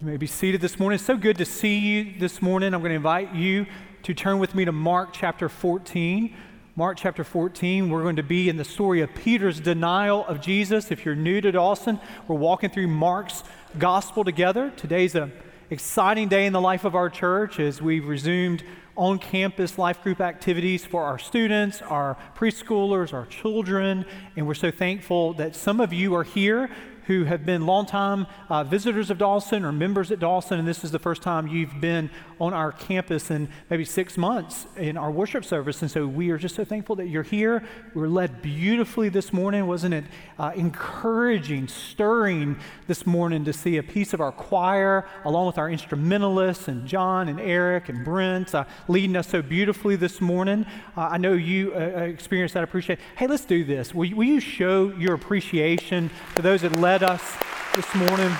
You may be seated this morning. It's so good to see you this morning. I'm going to invite you to turn with me to Mark chapter 14. Mark chapter 14, we're going to be in the story of Peter's denial of Jesus. If you're new to Dawson, we're walking through Mark's gospel together. Today's an exciting day in the life of our church as we've resumed on campus life group activities for our students, our preschoolers, our children. And we're so thankful that some of you are here who have been longtime uh, visitors of Dawson or members at Dawson, and this is the first time you've been on our campus in maybe six months in our worship service. And so we are just so thankful that you're here. We were led beautifully this morning. Wasn't it uh, encouraging, stirring this morning to see a piece of our choir along with our instrumentalists and John and Eric and Brent uh, leading us so beautifully this morning? Uh, I know you uh, uh, experienced that. Appreciate. Hey, let's do this. Will, will you show your appreciation for those that led us this morning.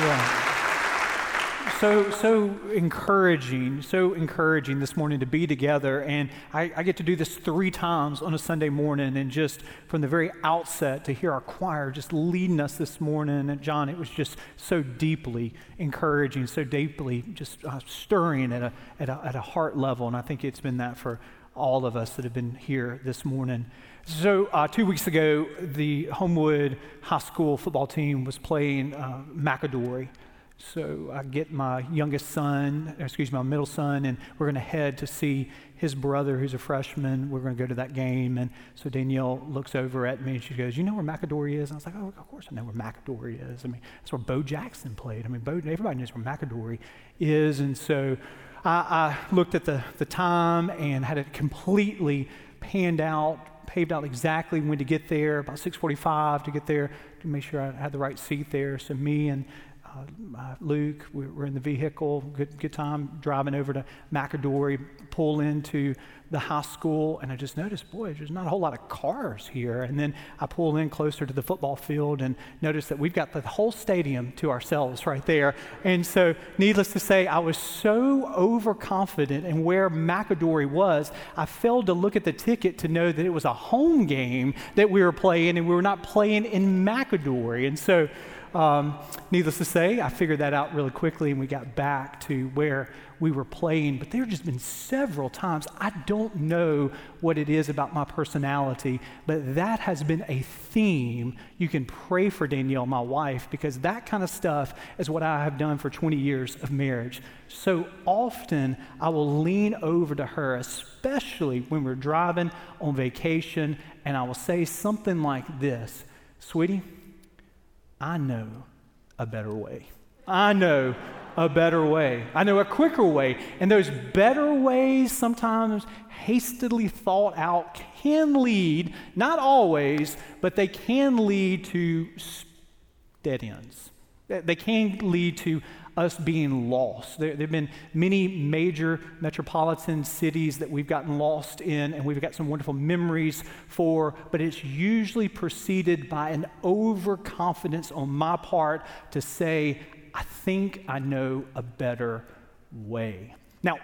Yeah. So, so encouraging, so encouraging this morning to be together. And I, I, get to do this three times on a Sunday morning. And just from the very outset, to hear our choir just leading us this morning. And John, it was just so deeply encouraging, so deeply just uh, stirring at a, at, a, at a heart level. And I think it's been that for all of us that have been here this morning. So, uh, two weeks ago, the Homewood High School football team was playing uh, McAdory. So, I get my youngest son, excuse me, my middle son, and we're going to head to see his brother, who's a freshman. We're going to go to that game. And so Danielle looks over at me and she goes, You know where McAdory is? And I was like, Oh, of course I know where McAdory is. I mean, that's where Bo Jackson played. I mean, Bo, everybody knows where McAdory is. And so I, I looked at the, the time and had it completely panned out paved out exactly when to get there, about 6:45 to get there to make sure I had the right seat there. So me and uh, Luke, we were in the vehicle, good, good time driving over to McAdory, pull into the high school, and I just noticed, boy, there's not a whole lot of cars here. And then I pull in closer to the football field and notice that we've got the whole stadium to ourselves right there. And so, needless to say, I was so overconfident in where McAdory was, I failed to look at the ticket to know that it was a home game that we were playing, and we were not playing in McAdory. And so, um, needless to say, I figured that out really quickly and we got back to where we were playing. But there have just been several times, I don't know what it is about my personality, but that has been a theme. You can pray for Danielle, my wife, because that kind of stuff is what I have done for 20 years of marriage. So often I will lean over to her, especially when we're driving on vacation, and I will say something like this Sweetie, I know a better way. I know a better way. I know a quicker way. And those better ways, sometimes hastily thought out, can lead, not always, but they can lead to dead ends. They can lead to us being lost. There, have been many major metropolitan cities that we've gotten lost in, and we've got some wonderful memories for, but it's usually preceded by an overconfidence on my part to say, I think I know a better way. Now,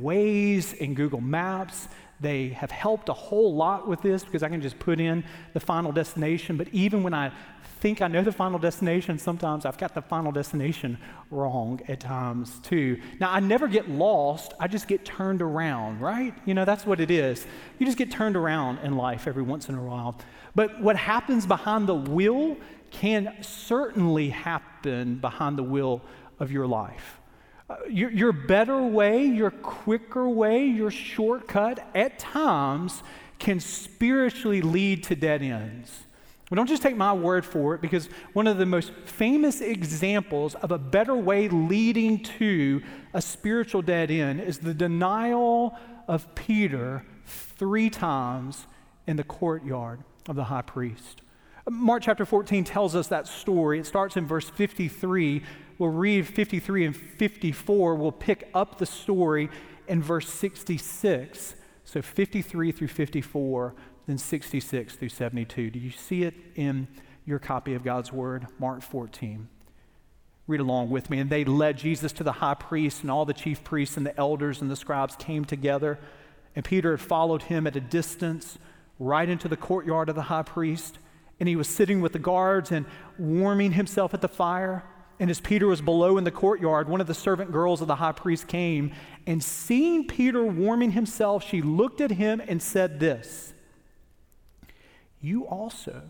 Waze and Google Maps, they have helped a whole lot with this because I can just put in the final destination. But even when I think I know the final destination. Sometimes I've got the final destination wrong at times too. Now, I never get lost, I just get turned around, right? You know, that's what it is. You just get turned around in life every once in a while. But what happens behind the wheel can certainly happen behind the wheel of your life. Uh, your, your better way, your quicker way, your shortcut at times can spiritually lead to dead ends. But don't just take my word for it, because one of the most famous examples of a better way leading to a spiritual dead end is the denial of Peter three times in the courtyard of the high priest. Mark chapter 14 tells us that story. It starts in verse 53. We'll read 53 and 54. We'll pick up the story in verse 66. So 53 through 54 then 66 through 72. Do you see it in your copy of God's Word? Mark 14. Read along with me. And they led Jesus to the high priest, and all the chief priests and the elders and the scribes came together. And Peter had followed him at a distance right into the courtyard of the high priest. and he was sitting with the guards and warming himself at the fire. And as Peter was below in the courtyard, one of the servant girls of the high priest came, and seeing Peter warming himself, she looked at him and said, This, you also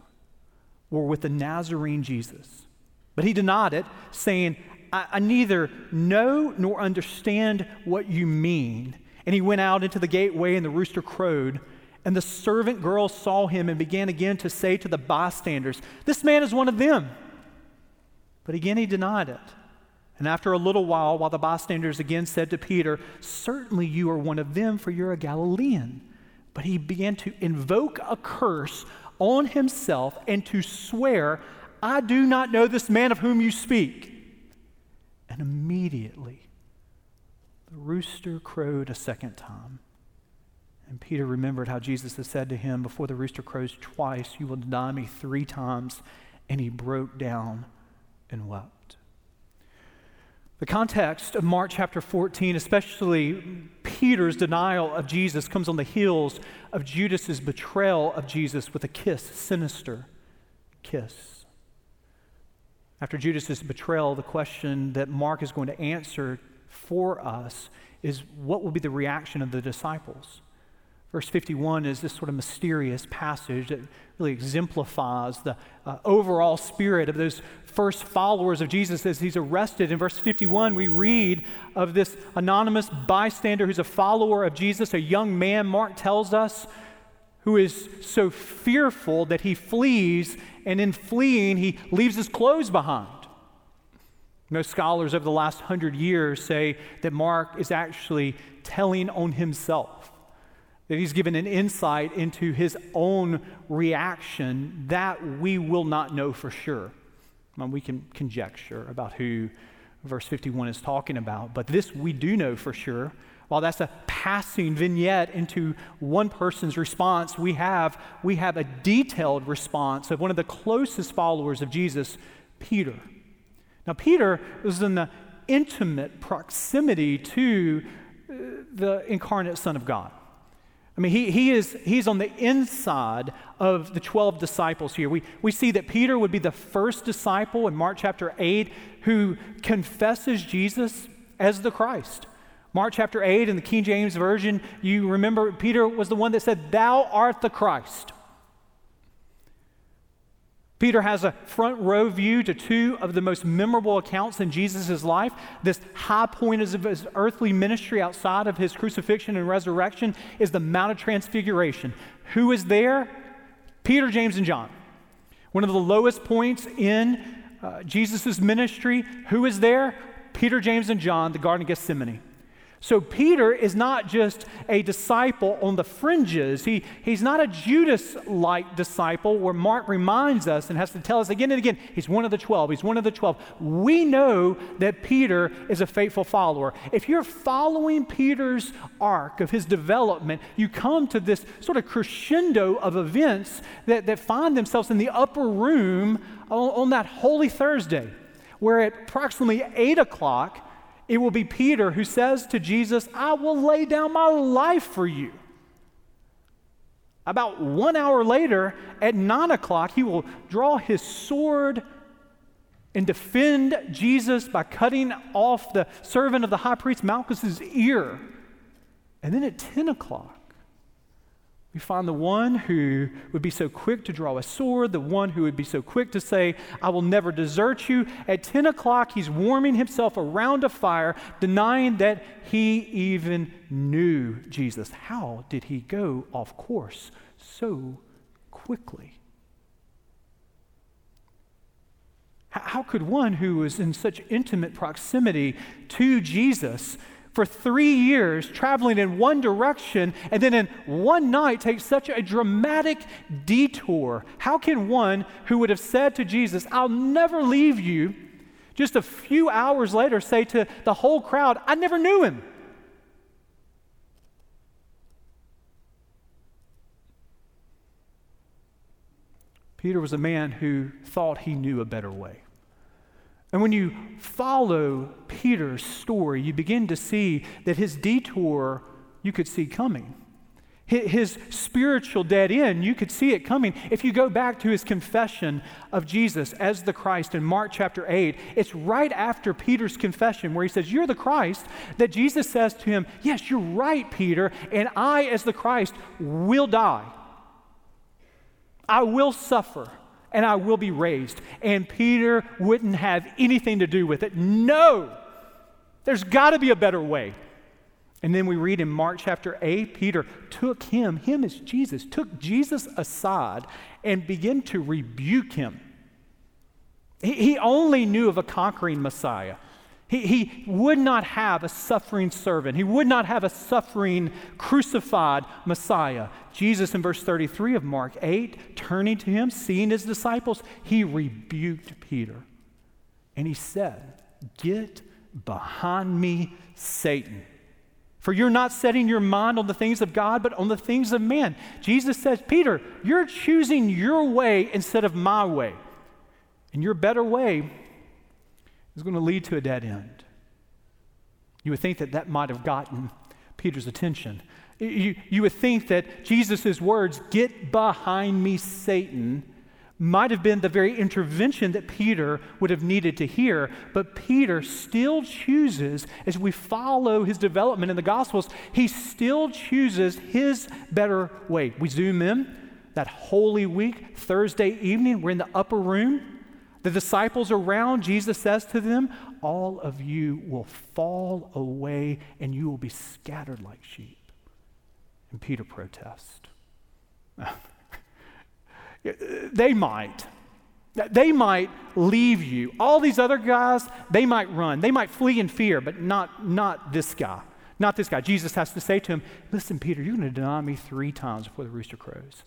were with the Nazarene Jesus. But he denied it, saying, I, I neither know nor understand what you mean. And he went out into the gateway, and the rooster crowed. And the servant girl saw him and began again to say to the bystanders, This man is one of them. But again he denied it. And after a little while, while the bystanders again said to Peter, Certainly you are one of them, for you're a Galilean. But he began to invoke a curse on himself and to swear, I do not know this man of whom you speak. And immediately the rooster crowed a second time. And Peter remembered how Jesus had said to him, Before the rooster crows twice, you will deny me three times. And he broke down and wept. The context of Mark chapter 14, especially Peter's denial of Jesus, comes on the heels of Judas's betrayal of Jesus with a kiss, sinister kiss. After Judas's betrayal, the question that Mark is going to answer for us is what will be the reaction of the disciples? Verse 51 is this sort of mysterious passage that really exemplifies the uh, overall spirit of those first followers of Jesus as he's arrested. In verse 51, we read of this anonymous bystander who's a follower of Jesus, a young man, Mark tells us, who is so fearful that he flees, and in fleeing, he leaves his clothes behind. Most scholars over the last hundred years say that Mark is actually telling on himself that he's given an insight into his own reaction that we will not know for sure. Well, we can conjecture about who verse 51 is talking about, but this we do know for sure. While that's a passing vignette into one person's response, we have, we have a detailed response of one of the closest followers of Jesus, Peter. Now, Peter was in the intimate proximity to uh, the incarnate Son of God. I mean, he, he is, he's on the inside of the 12 disciples here. We, we see that Peter would be the first disciple in Mark chapter 8 who confesses Jesus as the Christ. Mark chapter 8 in the King James Version, you remember Peter was the one that said, Thou art the Christ. Peter has a front row view to two of the most memorable accounts in Jesus' life. This high point of his earthly ministry outside of his crucifixion and resurrection is the Mount of Transfiguration. Who is there? Peter, James, and John. One of the lowest points in uh, Jesus' ministry. Who is there? Peter, James, and John, the Garden of Gethsemane. So Peter is not just a disciple on the fringes. He, he's not a Judas like disciple where Mark reminds us and has to tell us again and again, he's one of the 12. He's one of the 12. We know that Peter is a faithful follower. If you're following Peter's arc of his development, you come to this sort of crescendo of events that, that find themselves in the upper room on, on that Holy Thursday, where at approximately 8 o'clock, it will be Peter who says to Jesus, I will lay down my life for you. About one hour later, at nine o'clock, he will draw his sword and defend Jesus by cutting off the servant of the high priest Malchus's ear. And then at 10 o'clock, we find the one who would be so quick to draw a sword, the one who would be so quick to say, I will never desert you. At 10 o'clock, he's warming himself around a fire, denying that he even knew Jesus. How did he go off course so quickly? How could one who was in such intimate proximity to Jesus for three years traveling in one direction and then in one night take such a dramatic detour? How can one who would have said to Jesus, I'll never leave you, just a few hours later say to the whole crowd, I never knew him? Peter was a man who thought he knew a better way. And when you follow Peter's story, you begin to see that his detour you could see coming. his spiritual dead end. You could see it coming. If you go back to his confession of Jesus as the Christ in Mark chapter 8, it's right after Peter's confession where he says, You're the Christ, that Jesus says to him, Yes, you're right, Peter, and I, as the Christ, will die. I will suffer and I will be raised. And Peter wouldn't have anything to do with it. No, there's got to be a better way. And then we read in Mark chapter 8, Peter took him, him is Jesus, took Jesus aside and began to rebuke him. He, he only knew of a conquering Messiah. He, he would not have a suffering servant. He would not have a suffering, crucified Messiah. Jesus, in verse 33 of Mark 8, turning to him, seeing his disciples, he rebuked Peter. And he said, Get behind me, Satan. For you're not setting your mind on the things of God, but on the things of man. Jesus says, Peter, you're choosing your way instead of my way. And your better way is going to lead to a dead end. You would think that that might have gotten Peter's attention. You, you would think that Jesus' words, get behind me, Satan, might have been the very intervention that Peter would have needed to hear, but Peter still chooses, as we follow his development in the Gospels, he still chooses his better way. We zoom in that Holy Week, Thursday evening, we're in the upper room. The disciples around, Jesus says to them, All of you will fall away and you will be scattered like sheep. And Peter protests. They might. They might leave you. All these other guys, they might run. They might flee in fear, but not, not this guy. Not this guy. Jesus has to say to him, Listen, Peter, you're going to deny me three times before the rooster crows.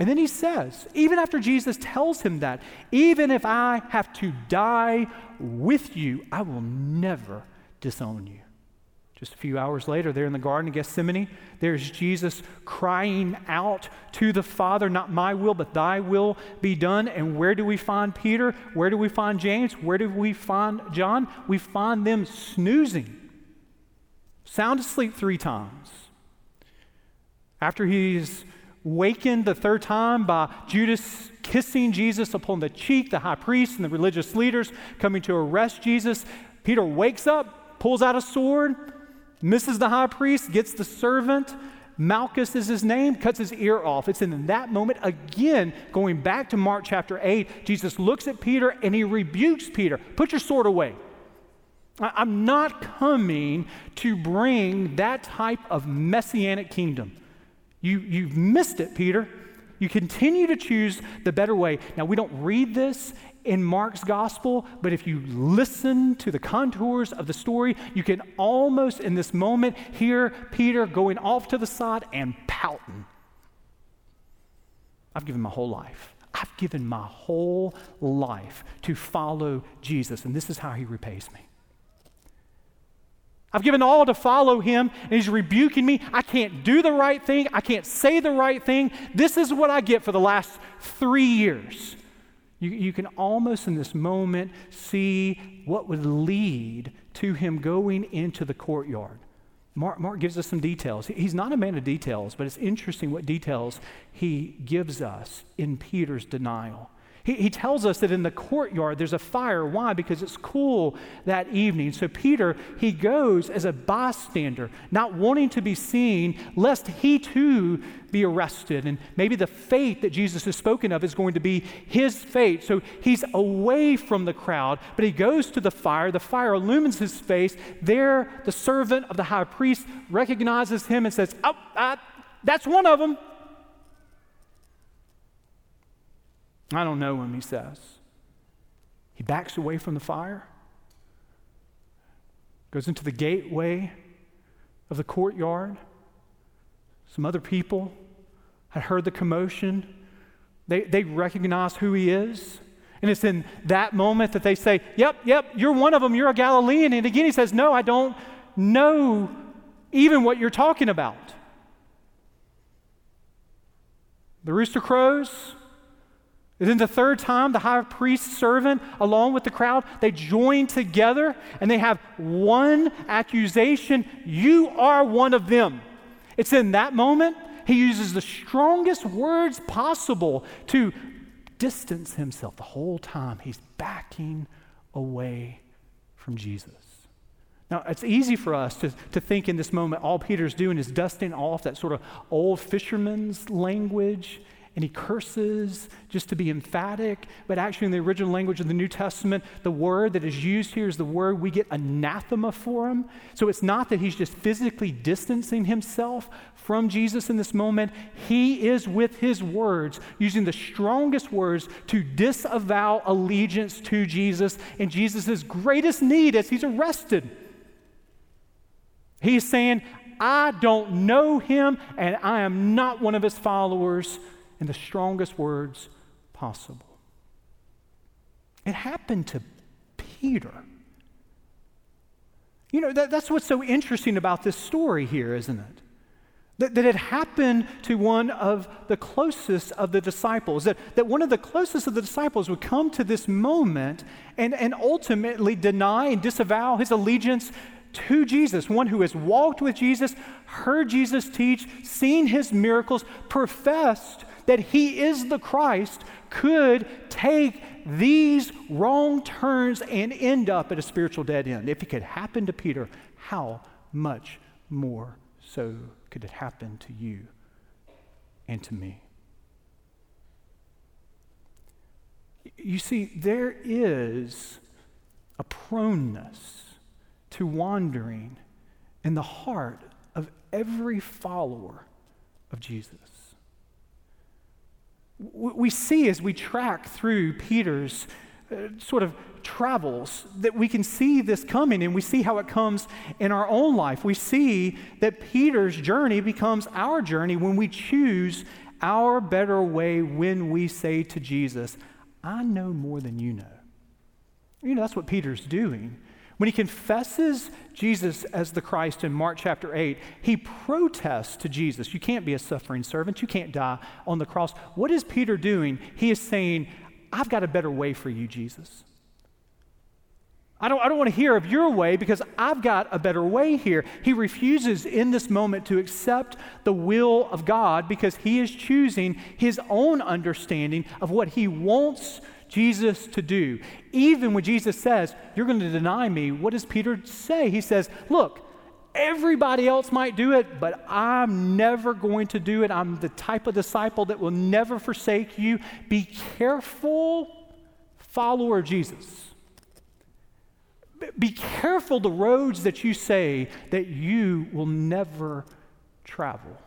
And then he says, even after Jesus tells him that, even if I have to die with you, I will never disown you. Just a few hours later, there in the Garden of Gethsemane, there's Jesus crying out to the Father, Not my will, but thy will be done. And where do we find Peter? Where do we find James? Where do we find John? We find them snoozing, sound asleep three times. After he's wakened the third time by Judas kissing Jesus upon the cheek, the high priest and the religious leaders coming to arrest Jesus, Peter wakes up, pulls out a sword misses the high priest, gets the servant. Malchus is his name, cuts his ear off. It's in that moment, again, going back to Mark chapter 8, Jesus looks at Peter and he rebukes Peter Put your sword away. I'm not coming to bring that type of messianic kingdom. You, you've missed it, Peter. You continue to choose the better way. Now, we don't read this in Mark's gospel, but if you listen to the contours of the story, you can almost in this moment hear Peter going off to the side and pouting. I've given my whole life. I've given my whole life to follow Jesus, and this is how he repays me. I've given all to follow him, and he's rebuking me. I can't do the right thing. I can't say the right thing. This is what I get for the last three years. You, you can almost in this moment see what would lead to him going into the courtyard. Mark, Mark gives us some details. He's not a man of details, but it's interesting what details he gives us in Peter's denial. He, he tells us that in the courtyard there's a fire. Why? Because it's cool that evening. So Peter, he goes as a bystander, not wanting to be seen, lest he too be arrested. And maybe the fate that Jesus has spoken of is going to be his fate. So he's away from the crowd, but he goes to the fire. The fire illumines his face. There, the servant of the high priest recognizes him and says, Oh, uh, that's one of them. I don't know him, he says. He backs away from the fire, goes into the gateway of the courtyard. Some other people had heard the commotion. They, they recognize who he is. And it's in that moment that they say, Yep, yep, you're one of them. You're a Galilean. And again, he says, No, I don't know even what you're talking about. The rooster crows. And then the third time, the high priest's servant, along with the crowd, they join together and they have one accusation You are one of them. It's in that moment He uses the strongest words possible to distance himself. The whole time he's backing away from Jesus. Now, it's easy for us to, to think in this moment all Peter's doing is dusting off that sort of old fisherman's language and he curses just to be emphatic. But actually, in the original language of the New Testament, the word that is used here is the word we get anathema for him. So it's not that he's just physically distancing himself from Jesus in this moment. He is, with his words, using the strongest words to disavow allegiance to Jesus and Jesus' greatest need as he's arrested. He's saying, I don't know him and I am not one of his followers in the strongest words possible. It happened to Peter. You know, that, that's what's so interesting about this story here, isn't it? That, that it happened to one of the closest of the disciples, that, that one of the closest of the disciples would come to this moment and, and ultimately deny and disavow his allegiance to Jesus, one who has walked with Jesus, heard Jesus teach, seen his miracles, professed that he is the Christ could take these wrong turns and end up at a spiritual dead end. If it could happen to Peter, how much more so could it happen to you and to me? You see, there is a proneness to wandering in the heart of every follower of Jesus we see as we track through Peter's uh, sort of travels that we can see this coming and we see how it comes in our own life. We see that Peter's journey becomes our journey when we choose our better way when we say to Jesus, I know more than you know. You know, that's what Peter's doing. When he confesses Jesus as the Christ in Mark chapter 8, he protests to Jesus. You can't be a suffering servant. You can't die on the cross. What is Peter doing? He is saying, I've got a better way for you, Jesus. I don't, I don't want to hear of your way because I've got a better way here. He refuses in this moment to accept the will of God because he is choosing his own understanding of what he wants Jesus to do. Even when Jesus says, You're going to deny me, what does Peter say? He says, Look, everybody else might do it, but I'm never going to do it. I'm the type of disciple that will never forsake you. Be careful, follower of Jesus. Be careful the roads that you say that you will never travel.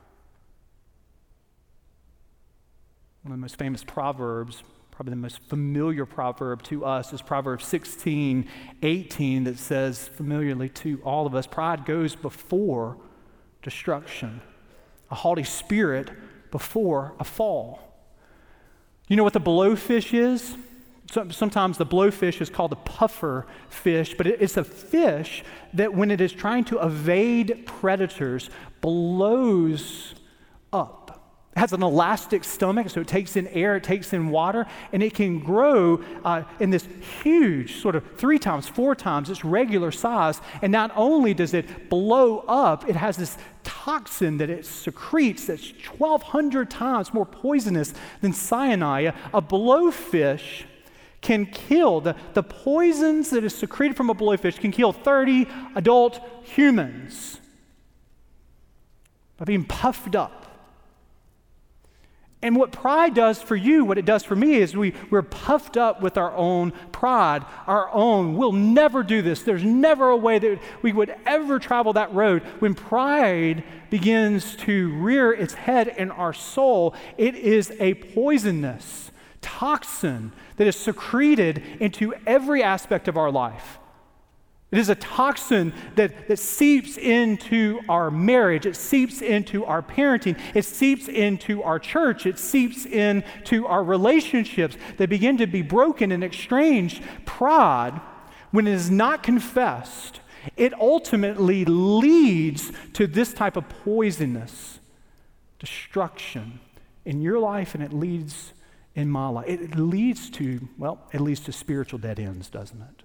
One of the most famous proverbs probably the most familiar proverb to us is Proverbs 16, 18, that says familiarly to all of us pride goes before destruction, a haughty spirit before a fall. You know what the blowfish is? Sometimes the blowfish is called a puffer fish, but it's a fish that, when it is trying to evade predators, blows up it has an elastic stomach, so it takes in air, it takes in water, and it can grow uh, in this huge, sort of three times, four times its regular size. And not only does it blow up, it has this toxin that it secretes that's 1,200 times more poisonous than cyanide. A blowfish can kill, the, the poisons that is secreted from a blowfish can kill 30 adult humans by being puffed up and what pride does for you, what it does for me, is we, we're puffed up with our own pride, our own, we'll never do this. There's never a way that we would ever travel that road. When pride begins to rear its head in our soul, it is a poisonous toxin that is secreted into every aspect of our life. It is a toxin that, that seeps into our marriage. It seeps into our parenting. It seeps into our church. It seeps into our relationships. They begin to be broken and exchanged. Pride, when it is not confessed, it ultimately leads to this type of poisonous destruction in your life, and it leads in my life. It leads to, well, it leads to spiritual dead ends, doesn't it?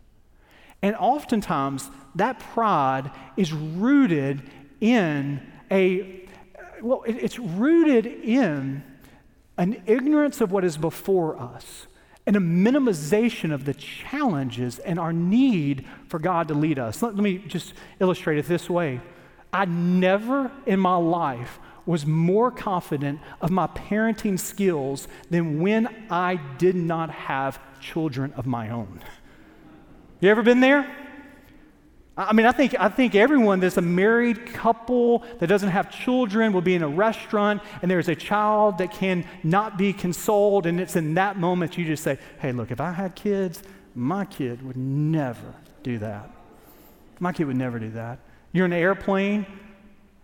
And oftentimes, that pride is rooted in a Well, it, it's rooted in an ignorance of what is before us and a minimization of the challenges and our need for God to lead us. Let, let me just illustrate it this way. I never in my life was more confident of my parenting skills than when I did not have children of my own. You ever been there? I mean, I think, I think everyone that's a married couple that doesn't have children will be in a restaurant and there's a child that can not be consoled. And it's in that moment you just say, hey, look, if I had kids, my kid would never do that. My kid would never do that. You're in an airplane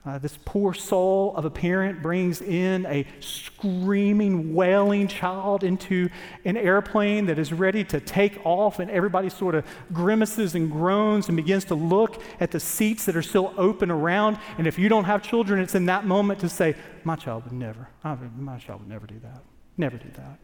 uh, this poor soul of a parent brings in a screaming, wailing child into an airplane that is ready to take off, and everybody sort of grimaces and groans and begins to look at the seats that are still open around. And if you don't have children, it's in that moment to say, My child would never, my child would never do that. Never do that.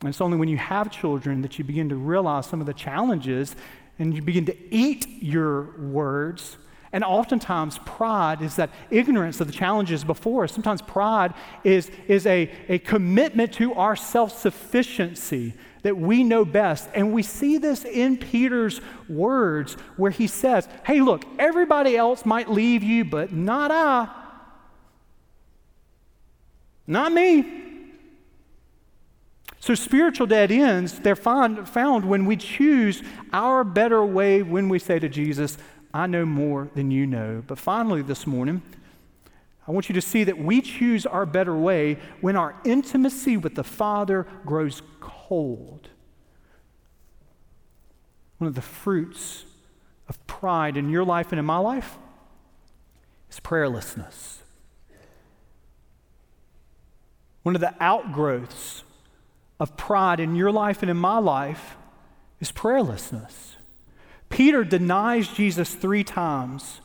And it's only when you have children that you begin to realize some of the challenges and you begin to eat your words and oftentimes, pride is that ignorance of the challenges before us. Sometimes, pride is, is a, a commitment to our self sufficiency that we know best. And we see this in Peter's words where he says, Hey, look, everybody else might leave you, but not I. Not me. So, spiritual dead ends, they're found, found when we choose our better way when we say to Jesus, I know more than you know. But finally, this morning, I want you to see that we choose our better way when our intimacy with the Father grows cold. One of the fruits of pride in your life and in my life is prayerlessness. One of the outgrowths of pride in your life and in my life is prayerlessness. Peter denies Jesus three times,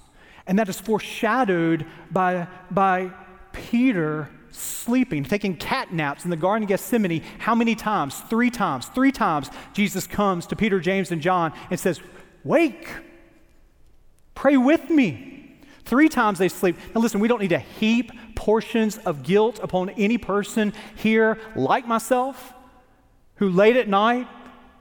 and that is foreshadowed by, by Peter sleeping, taking cat naps in the Garden of Gethsemane. How many times? Three times. Three times Jesus comes to Peter, James, and John and says, Wake, pray with me. Three times they sleep. Now, listen, we don't need to heap portions of guilt upon any person here like myself who late at night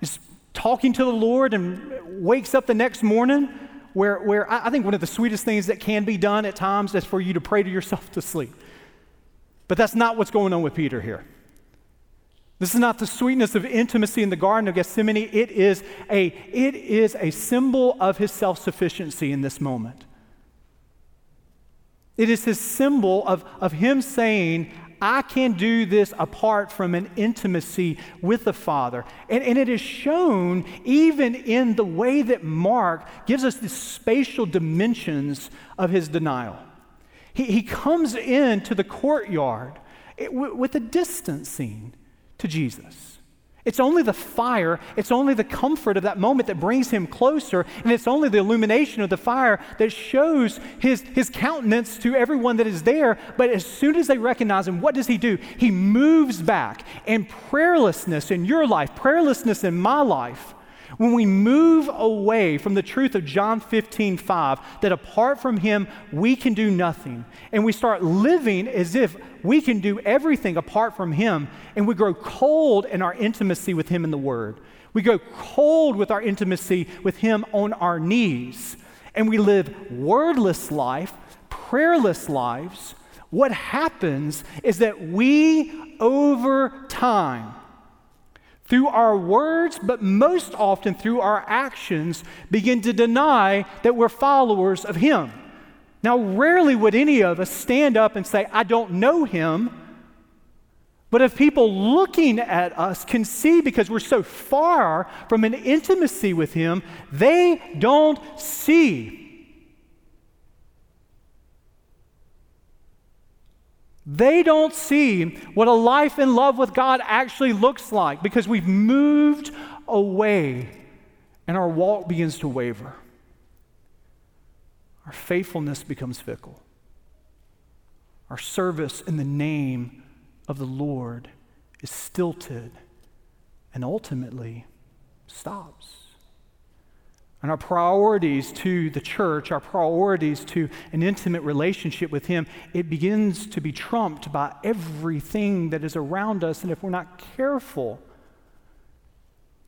is talking to the Lord and wakes up the next morning, where, where I think one of the sweetest things that can be done at times is for you to pray to yourself to sleep. But that's not what's going on with Peter here. This is not the sweetness of intimacy in the Garden of Gethsemane. It is a, it is a symbol of his self sufficiency in this moment. It is his symbol of, of him saying, I can do this apart from an intimacy with the Father. And, and it is shown even in the way that Mark gives us the spatial dimensions of his denial. He, he comes into the courtyard eh, with a distancing to Jesus. It's only the fire, it's only the comfort of that moment that brings him closer, and it's only the illumination of the fire that shows his, his countenance to everyone that is there. But as soon as they recognize him, what does he do? He moves back. And prayerlessness in your life, prayerlessness in my life, when we move away from the truth of John 15, 5, that apart from Him, we can do nothing, and we start living as if we can do everything apart from Him, and we grow cold in our intimacy with Him in the Word. We go cold with our intimacy with Him on our knees, and we live wordless life, prayerless lives. What happens is that we, over time, through our words, but most often through our actions, begin to deny that we're followers of Him. Now, rarely would any of us stand up and say, I don't know Him. But if people looking at us can see because we're so far from an intimacy with Him, they don't see They don't see what a life in love with God actually looks like because we've moved away and our walk begins to waver. Our faithfulness becomes fickle. Our service in the name of the Lord is stilted and ultimately stops. And our priorities to the church, our priorities to an intimate relationship with Him, it begins to be trumped by everything that is around us. And if we're not careful,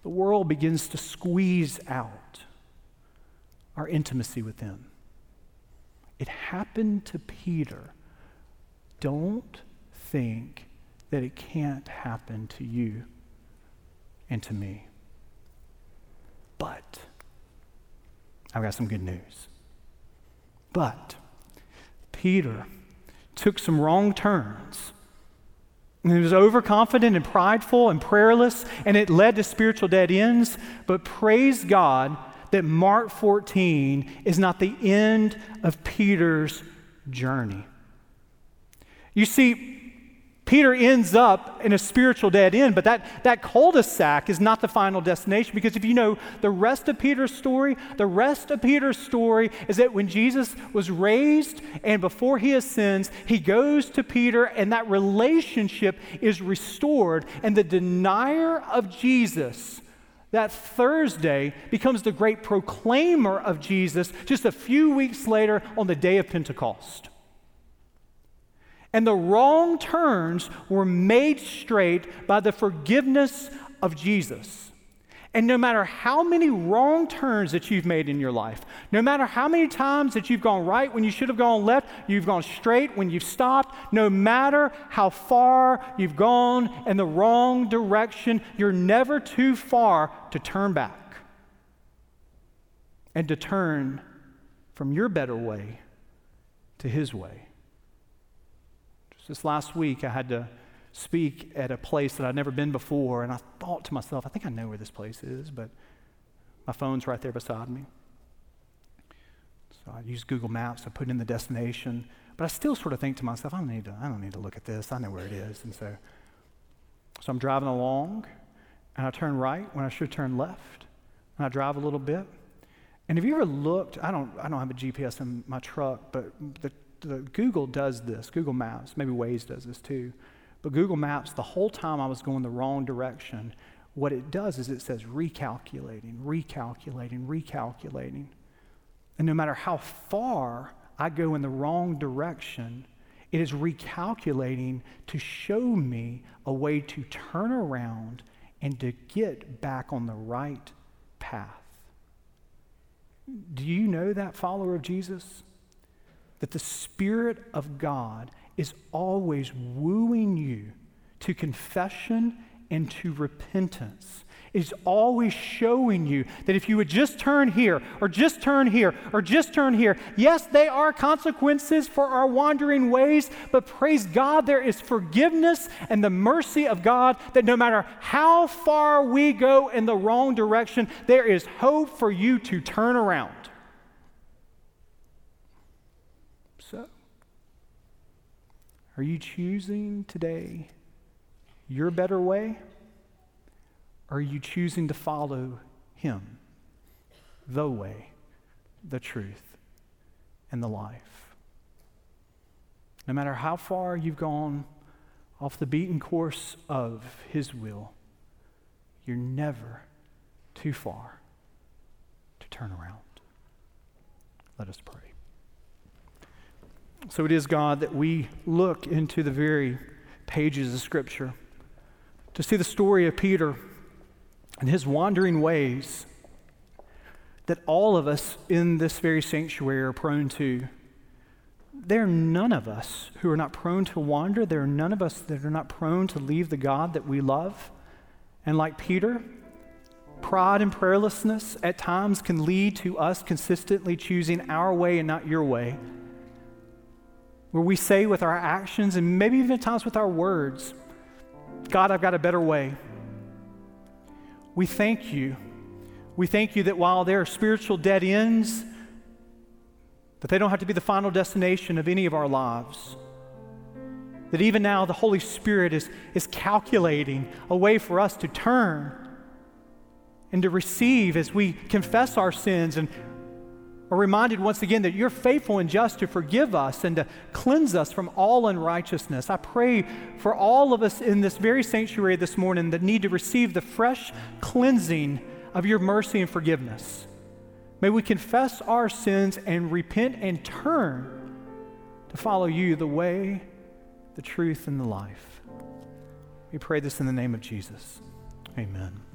the world begins to squeeze out our intimacy with Him. It happened to Peter. Don't think that it can't happen to you and to me. But, I've got some good news. But, Peter took some wrong turns. And he was overconfident and prideful and prayerless, and it led to spiritual dead ends. But praise God that Mark 14 is not the end of Peter's journey. You see, Peter ends up in a spiritual dead end, but that, that cul de sac is not the final destination because if you know the rest of Peter's story, the rest of Peter's story is that when Jesus was raised and before he ascends, he goes to Peter and that relationship is restored. And the denier of Jesus that Thursday becomes the great proclaimer of Jesus just a few weeks later on the day of Pentecost. And the wrong turns were made straight by the forgiveness of Jesus. And no matter how many wrong turns that you've made in your life, no matter how many times that you've gone right when you should have gone left, you've gone straight when you've stopped, no matter how far you've gone in the wrong direction, you're never too far to turn back and to turn from your better way to His way. Just last week, I had to speak at a place that I'd never been before, and I thought to myself, I think I know where this place is, but my phone's right there beside me. So I used Google Maps, I put in the destination, but I still sort of think to myself, I don't need to, I don't need to look at this, I know where it is. And so, so I'm driving along, and I turn right when I should turn left, and I drive a little bit. And have you ever looked? I don't, I don't have a GPS in my truck, but the the, Google does this, Google Maps, maybe Waze does this too. But Google Maps, the whole time I was going the wrong direction, what it does is it says recalculating, recalculating, recalculating. And no matter how far I go in the wrong direction, it is recalculating to show me a way to turn around and to get back on the right path. Do you know that follower of Jesus? That the Spirit of God is always wooing you to confession and to repentance. Is always showing you that if you would just turn here, or just turn here, or just turn here, yes, they are consequences for our wandering ways, but praise God, there is forgiveness and the mercy of God that no matter how far we go in the wrong direction, there is hope for you to turn around. Are you choosing today your better way? Or are you choosing to follow Him, the way, the truth, and the life? No matter how far you've gone off the beaten course of His will, you're never too far to turn around. Let us pray. So it is, God, that we look into the very pages of Scripture to see the story of Peter and his wandering ways that all of us in this very sanctuary are prone to. There are none of us who are not prone to wander. There are none of us that are not prone to leave the God that we love. And like Peter, pride and prayerlessness at times can lead to us consistently choosing our way and not your way where we say with our actions and maybe even at times with our words, God, I've got a better way. We thank you. We thank you that while there are spiritual dead ends, that they don't have to be the final destination of any of our lives. That even now the Holy Spirit is, is calculating a way for us to turn and to receive as we confess our sins and are reminded once again that you're faithful and just to forgive us and to cleanse us from all unrighteousness. I pray for all of us in this very sanctuary this morning that need to receive the fresh cleansing of your mercy and forgiveness. May we confess our sins and repent and turn to follow you the way, the truth, and the life. We pray this in the name of Jesus. Amen.